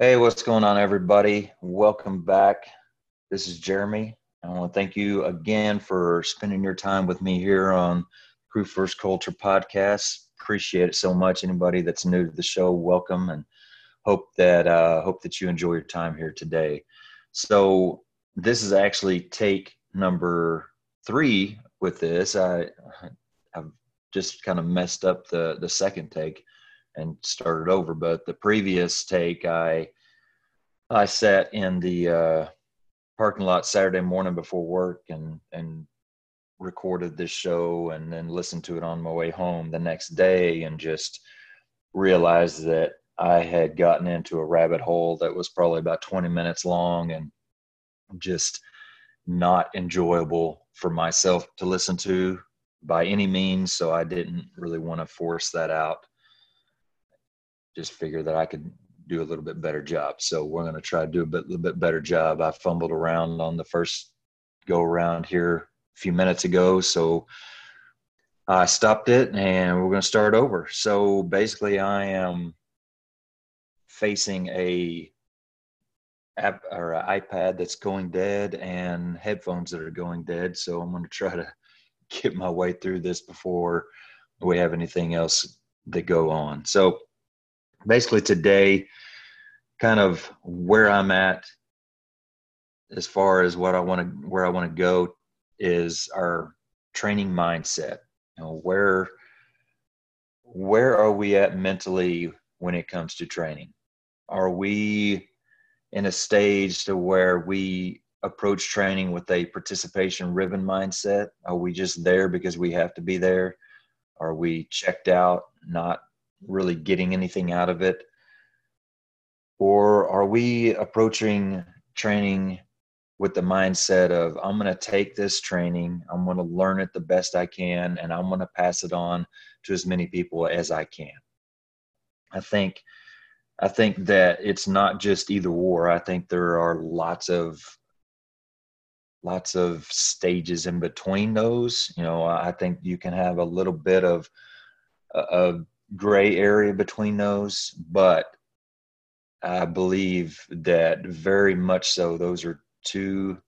Hey, what's going on, everybody? Welcome back. This is Jeremy. I want to thank you again for spending your time with me here on Crew First Culture podcast. Appreciate it so much. Anybody that's new to the show, welcome, and hope that uh, hope that you enjoy your time here today. So this is actually take number three with this. I I've just kind of messed up the the second take and started over. But the previous take, I I sat in the uh, parking lot Saturday morning before work and and recorded this show and then listened to it on my way home the next day and just realized that I had gotten into a rabbit hole that was probably about 20 minutes long and just not enjoyable for myself to listen to by any means. So I didn't really want to force that out just figured that I could do a little bit better job. So we're going to try to do a bit, little bit better job. I fumbled around on the first go around here a few minutes ago. So I stopped it and we're going to start over. So basically I am facing a app or an iPad that's going dead and headphones that are going dead. So I'm going to try to get my way through this before we have anything else that go on. So basically today, kind of where I'm at as far as what I want to where I want to go is our training mindset. You know, where where are we at mentally when it comes to training? Are we in a stage to where we approach training with a participation ribbon mindset? Are we just there because we have to be there? Are we checked out, not really getting anything out of it? Or are we approaching training with the mindset of, I'm going to take this training, I'm going to learn it the best I can, and I'm going to pass it on to as many people as I can? I think. I think that it's not just either or. I think there are lots of lots of stages in between those. You know, I think you can have a little bit of uh, of gray area between those, but I believe that very much so. Those are two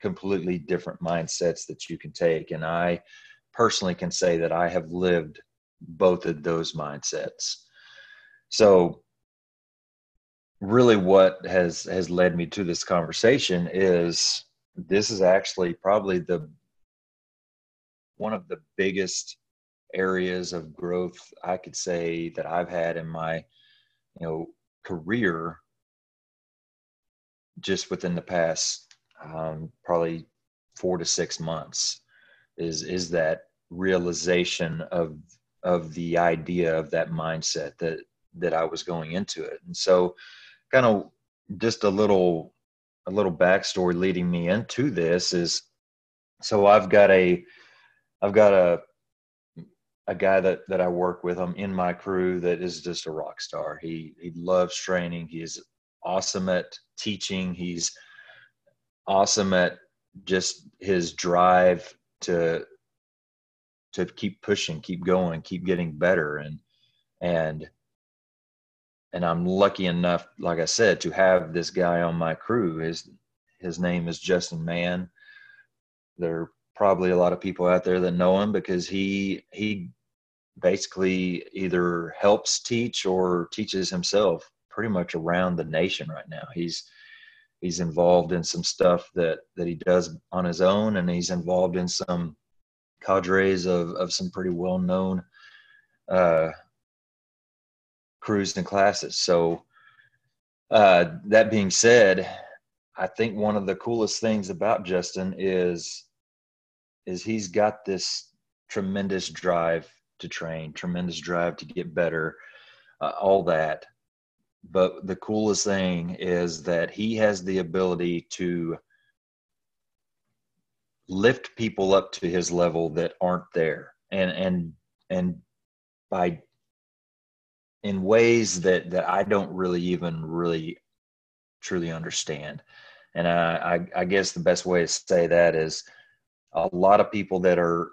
completely different mindsets that you can take. And I personally can say that I have lived both of those mindsets. So, really, what has has led me to this conversation is this is actually probably the one of the biggest areas of growth I could say that I've had in my, you know, career just within the past um, probably four to six months is is that realization of of the idea of that mindset that that I was going into it. And so kind of just a little a little backstory leading me into this is so I've got a I've got a a guy that that I work with. I'm in my crew that is just a rock star. He he loves training. He is awesome at teaching. He's awesome at just his drive to to keep pushing, keep going, keep getting better and and and I'm lucky enough, like I said, to have this guy on my crew. His his name is Justin Mann. There probably a lot of people out there that know him because he he basically either helps teach or teaches himself pretty much around the nation right now. He's he's involved in some stuff that that he does on his own and he's involved in some cadres of of some pretty well known uh crews and classes. So uh that being said, I think one of the coolest things about Justin is is he's got this tremendous drive to train, tremendous drive to get better, uh, all that. But the coolest thing is that he has the ability to lift people up to his level that aren't there, and and and by in ways that that I don't really even really truly understand. And I, I, I guess the best way to say that is a lot of people that are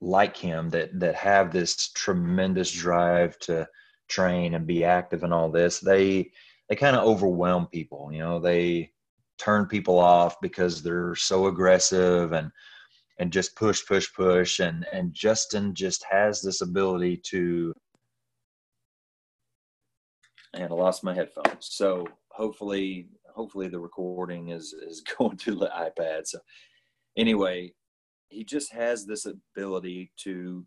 like him that that have this tremendous drive to train and be active and all this they they kind of overwhelm people. You know, they turn people off because they're so aggressive and and just push, push, push. And and Justin just has this ability to. And I lost my headphones. So hopefully, hopefully the recording is is going to the iPad. So anyway, he just has this ability to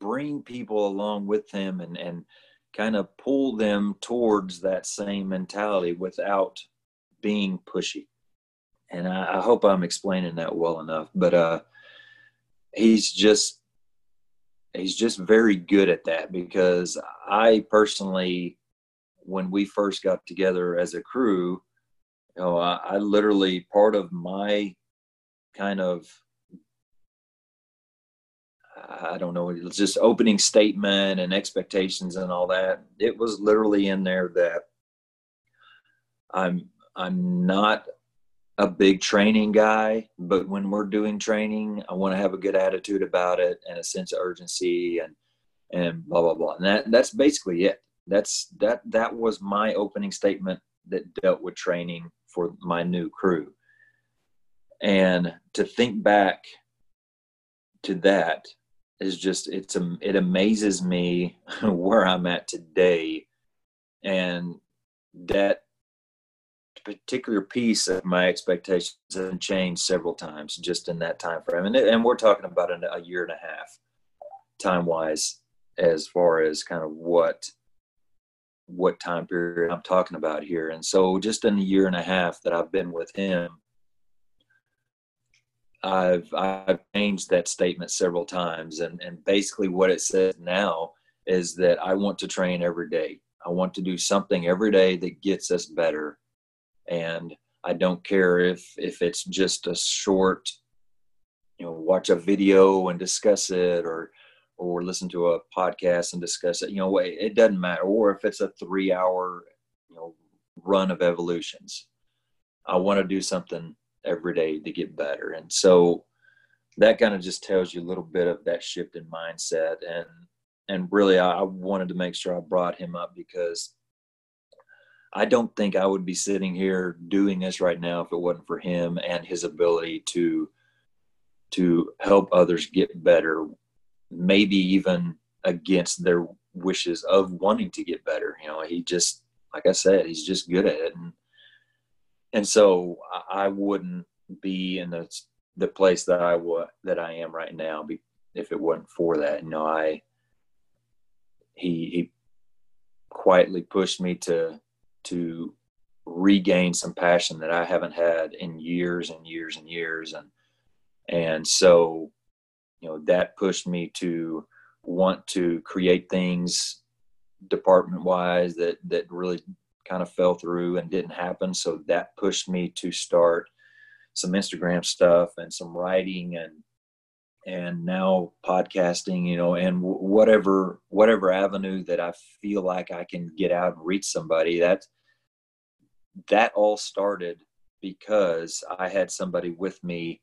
bring people along with him and and kind of pull them towards that same mentality without being pushy. And I, I, hope i'm explaining that well enough but uh he's just he's just very good at that because i personally when we first got together as a crew you know I, I literally part of my kind of I don't know, it was just opening statement and expectations and all that. It was literally in there that I'm I'm not a big training guy, but when we're doing training, I want to have a good attitude about it and a sense of urgency and and blah blah blah. And that that's basically it. That's that that was my opening statement that dealt with training for my new crew. And to think back to that is just it's um, it amazes me where I'm at today, and that particular piece of my expectations has changed several times just in that time frame, and and we're talking about a year and a half time wise as far as kind of what what time period I'm talking about here. And so just in a year and a half that I've been with him, I've I've changed that statement several times, and and basically what it says now is that I want to train every day. I want to do something every day that gets us better, and I don't care if if it's just a short, you know, watch a video and discuss it, or or listen to a podcast and discuss it. You know, it doesn't matter. Or if it's a three hour, you know, run of evolutions, I want to do something every day to get better. And so that kind of just tells you a little bit of that shift in mindset. And and really, I wanted to make sure I brought him up because I don't think I would be sitting here doing this right now if it wasn't for him and his ability to to help others get better, maybe even against their wishes of wanting to get better. You know, he just like I said, he's just good at it. And and so I wouldn't be in the the place that I was that I am right now if it wasn't for that. You know, I he he quietly pushed me to to regain some passion that I haven't had in years and years and years and and so you know that pushed me to want to create things department wise that that really kind of fell through and didn't happen. So that pushed me to start some Instagram stuff and some writing and and now podcasting, you know, and whatever whatever avenue that I feel like I can get out and reach somebody. That that all started because I had somebody with me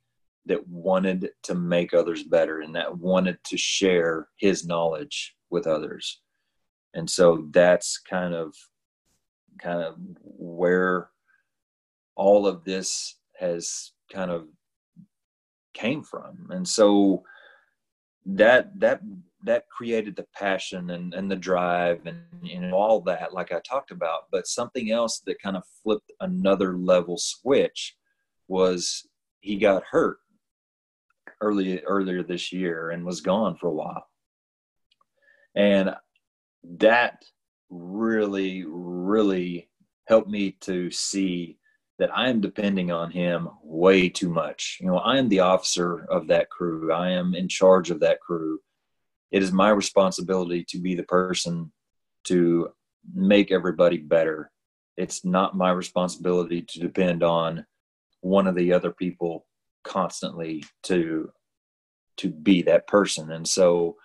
that wanted to make others better and that wanted to share his knowledge with others. And so that's kind of kind of where all of this has kind of came from. And so that that that created the passion and, and the drive and and all that like i talked about. But something else that kind of flipped another level switch was he got hurt early earlier this year and was gone for a while and that really, really helped me to see that I am depending on him way too much. You know, I am the officer of that crew, I am in charge of that crew. It is my responsibility to be the person to make everybody better. It's not my responsibility to depend on one of the other people constantly to to be that person. And so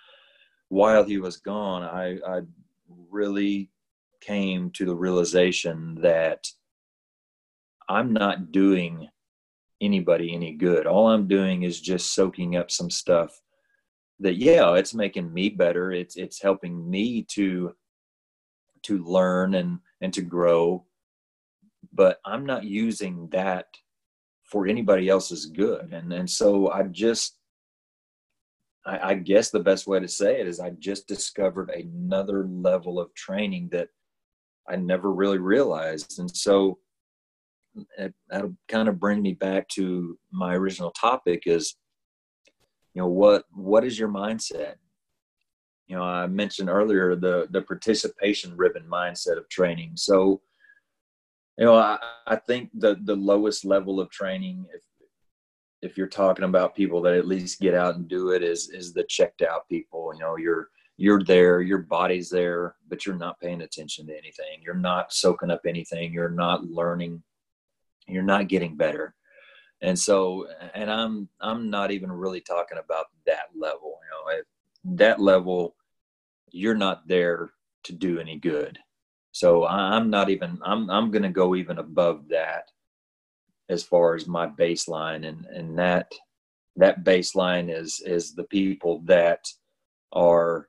while he was gone, I, I really came to the realization that I'm not doing anybody any good. All I'm doing is just soaking up some stuff that yeah, it's making me better. It's it's helping me to to learn and and to grow but i'm not using that for anybody else's good. And and so i just I, I guess the best way to say it is i just discovered another level of training that i never really realized. And so it, that'll kind of bring me back to my original topic is you know what what is your mindset? You know i mentioned earlier the the participation ribbon mindset of training. So you know i, I think the the lowest level of training if if you're talking about people that at least get out and do it is is the checked out people. You know you're you're there your body's there but you're not paying attention to anything. You're not soaking up anything. You're not learning. You're not getting better. And so and i'm i'm not even really talking about that level. You know at that level you're not there to do any good so i'm not even i'm i'm going to go even above that as far as my baseline and and that that baseline is is the people that are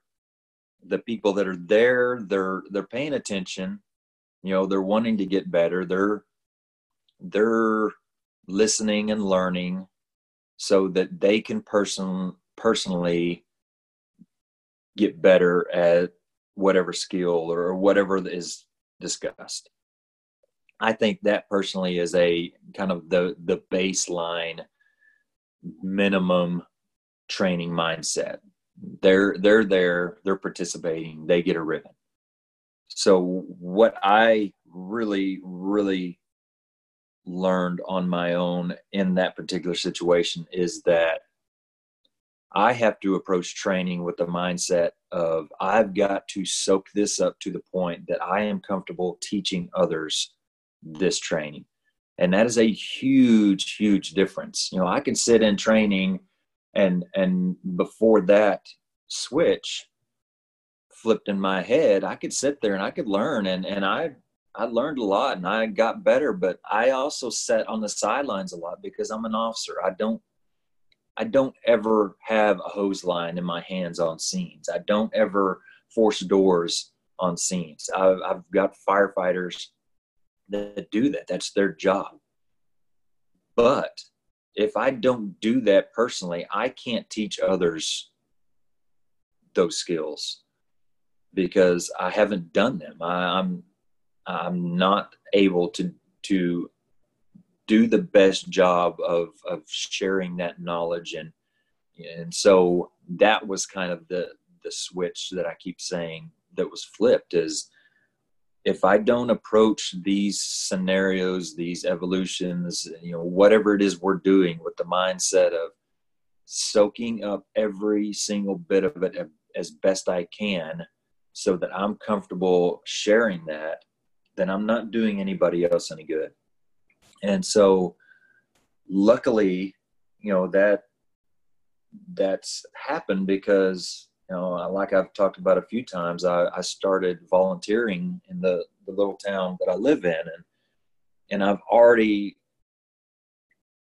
the people that are there they're they're paying attention you know they're wanting to get better they're they're listening and learning so that they can person personally get better at whatever skill or whatever is discussed. I think that personally is a kind of the the baseline minimum training mindset. They're they're there they're participating they get a ribbon. So what i really really learned on my own in that particular situation is that I have to approach training with the mindset of I've got to soak this up to the point that I am comfortable teaching others this training. And that is a huge, huge difference. You know, I can sit in training and and before that switch flipped in my head, I could sit there and I could learn and and I I learned a lot and I got better, but I also sat on the sidelines a lot because I'm an officer. I don't I don't ever have a hose line in my hands on scenes. I don't ever force doors on scenes. I've, I've got firefighters that do that. That's their job. But if I don't do that personally, I can't teach others those skills because I haven't done them. I, I'm I'm not able to to do the best job of of sharing that knowledge and and so that was kind of the the switch that I keep saying that was flipped is if I don't approach these scenarios, these evolutions, you know, whatever it is we're doing with the mindset of soaking up every single bit of it as best I can so that I'm comfortable sharing that, then I'm not doing anybody else any good. And so luckily, you know, that that's happened because, you know, like I've talked about a few times, I, I started volunteering in the, the little town that I live in. And and I've already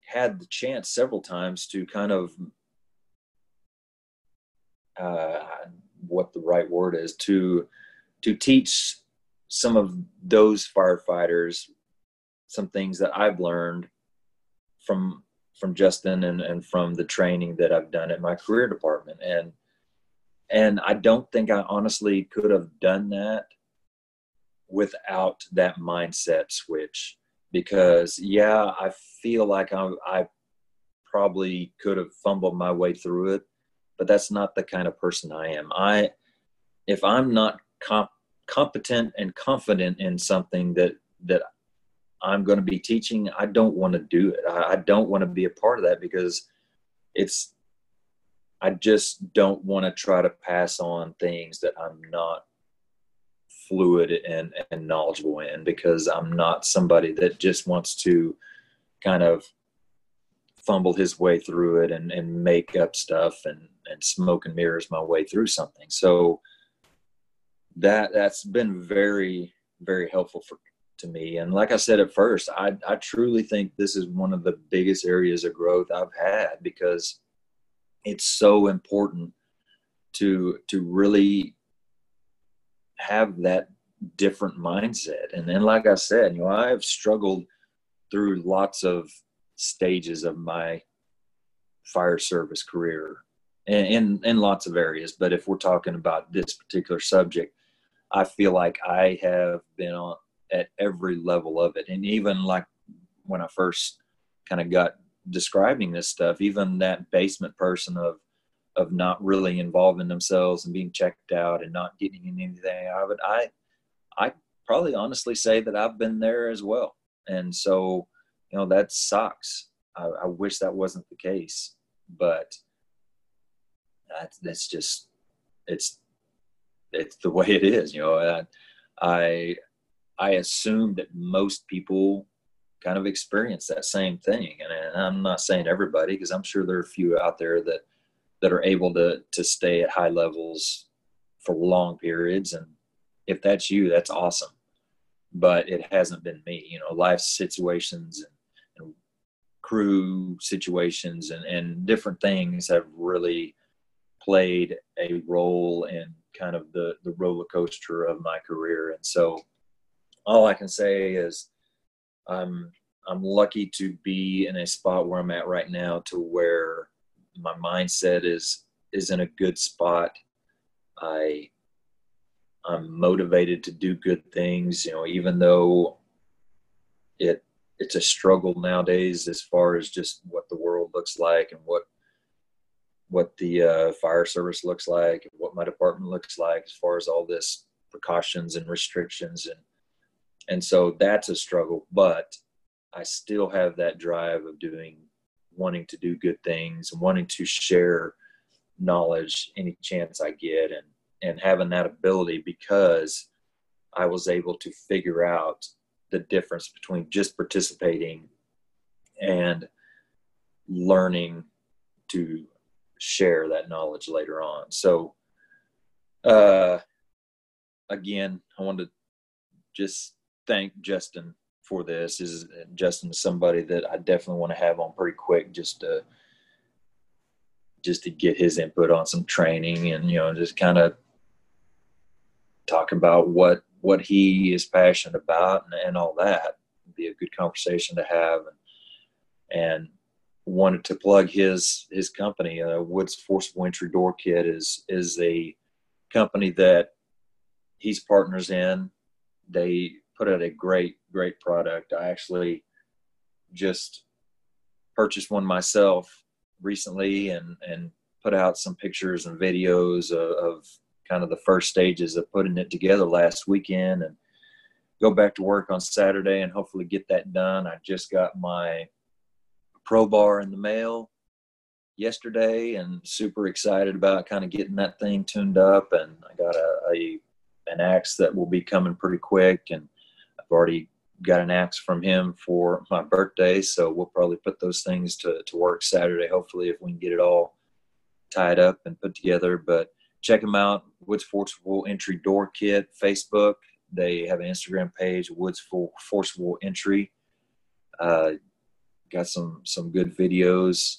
had the chance several times to kind of uh, what the right word is to to teach some of those firefighters some things that I've learned from from Justin and, and from the training that I've done at my career department. And and I don't think I honestly could have done that without that mindset switch because yeah, I feel like I, I probably could have fumbled my way through it, but that's not the kind of person I am. I if I'm not comp competent and confident in something that that I'm going to be teaching, I don't want to do it. I, don't want to be a part of that because it's I just don't want to try to pass on things that I'm not fluid and, and knowledgeable in because I'm not somebody that just wants to kind of fumble his way through it and, and make up stuff and, and smoke and mirrors my way through something. So that that's been very very helpful for to me and like i said at first i i truly think this is one of the biggest areas of growth i've had because it's so important to to really have that different mindset. And then, like I said, you know, I've struggled through lots of stages of my fire service career in, in lots of areas. But if we're talking about this particular subject, I feel like I have been on at every level of it. And even like when I first kind of got describing this stuff, even that basement person of of not really involving themselves and being checked out and not getting anything out of it, I I probably honestly say that I've been there as well. And so, you know, that sucks. I, I wish that wasn't the case, but that's, that's just, it's, it's the way it is, you know, I, I, I assume that most people kind of experience that same thing. And I'm not saying everybody, because I'm sure there are a few out there that, that are able to, to stay at high levels for long periods and if that's you, that's awesome. But it hasn't been me. You know, life situations and, and crew situations and, and different things have really played a role in kind of the, the roller coaster of my career. And so all I can say is I'm I'm lucky to be in a spot where I'm at right now to where my mindset is is in a good spot. I I'm motivated to do good things. You know, even though it it's a struggle nowadays as far as just what the world looks like and what what the uh, fire service looks like what my department looks like as far as all this precautions and restrictions and and so that's a struggle but i still have that drive of doing wanting to do good things and wanting to share knowledge any chance i get and and having that ability because I was able to figure out the difference between just participating and learning to share that knowledge later on. So, uh, again, I wanted to just thank Justin for this. Is Justin is somebody that I definitely want to have on pretty quick, just to just to get his input on some training and you know just kind of talk about what what he is passionate about and, and all that. It'd be a good conversation to have. And, and wanted to plug his his company uh, woods forcible entry door kit is is a company that he's partners in. They put out a great great product i actually just purchased one myself recently and and put out some pictures and videos of, of kind of the first stages of putting it together last weekend and go back to work on Saturday and hopefully get that done. I just got my pro bar in the mail yesterday and super excited about kind of getting that thing tuned up and I got a, a an axe that will be coming pretty quick and I've already got an axe from him for my birthday so we'll probably put those things to, to work Saturday hopefully if we can get it all tied up and put together but check them out. Woods Forcible Entry Door Kit, Facebook. They have an Instagram page, Woods Forcible Entry. Uh, got some some good videos.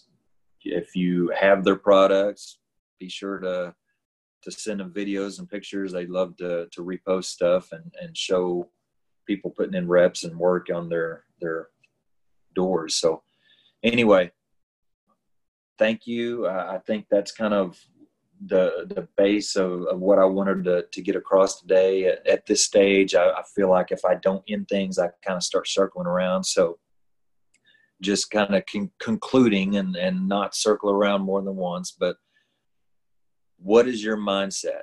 If you have their products, be sure to to send them videos and pictures. They love to to repost stuff and and show people putting in reps and work on their their doors. So anyway, thank you. I think that's kind of the the base of, of what I wanted to, to get across today. At, at this stage, I, I, feel like if I don't end things, I kind of start circling around. So just kind of con- concluding and, and not circle around more than once, but what is your mindset?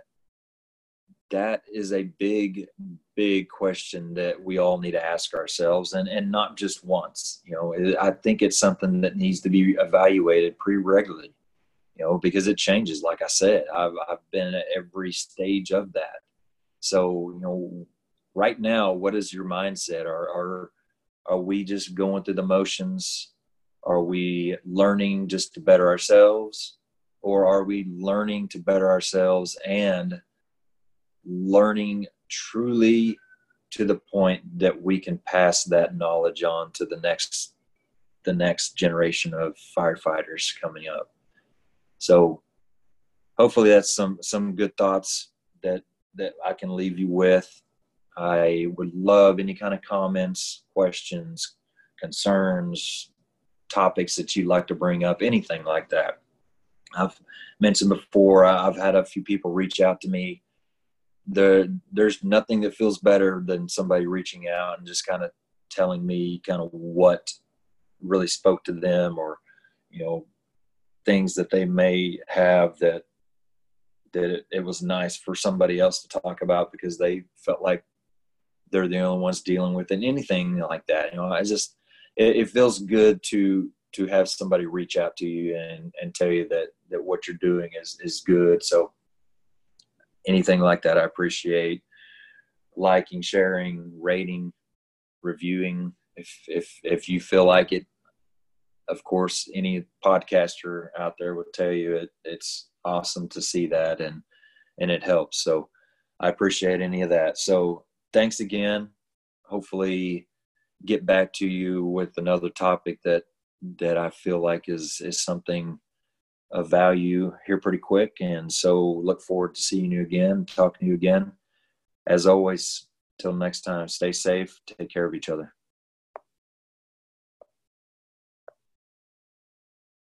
That is a big, big question that we all need to ask ourselves and, and not just once. You know, I think it's something that needs to be evaluated pretty regularly you know, because it changes. Like I said, I've, I've been at every stage of that. So, you know, right now, what is your mindset? Are, are, are we just going through the motions? Are we learning just to better ourselves? Or are we learning to better ourselves and learning truly to the point that we can pass that knowledge on to the next the next generation of firefighters coming up so hopefully that's some some good thoughts that that I can leave you with. I would love any kind of comments, questions, concerns, topics that you'd like to bring up, anything like that. I've mentioned before, I've had a few people reach out to me. The, there's nothing that feels better than somebody reaching out and just kind of telling me kind of what really spoke to them or, you know, things that they may have that that it, it was nice for somebody else to talk about because they felt like they're the only ones dealing with it. Anything like that, you know, I just it, it, feels good to to have somebody reach out to you and and tell you that that what you're doing is is good. So anything like that, I appreciate liking, sharing, rating, reviewing. If if if you feel like it, of course, any podcaster out there would tell you it, it's awesome to see that and and it helps. So I appreciate any of that. So thanks again. Hopefully get back to you with another topic that that I feel like is is something of value here pretty quick. And so look forward to seeing you again, talking to you again. As always, till next time, stay safe, take care of each other.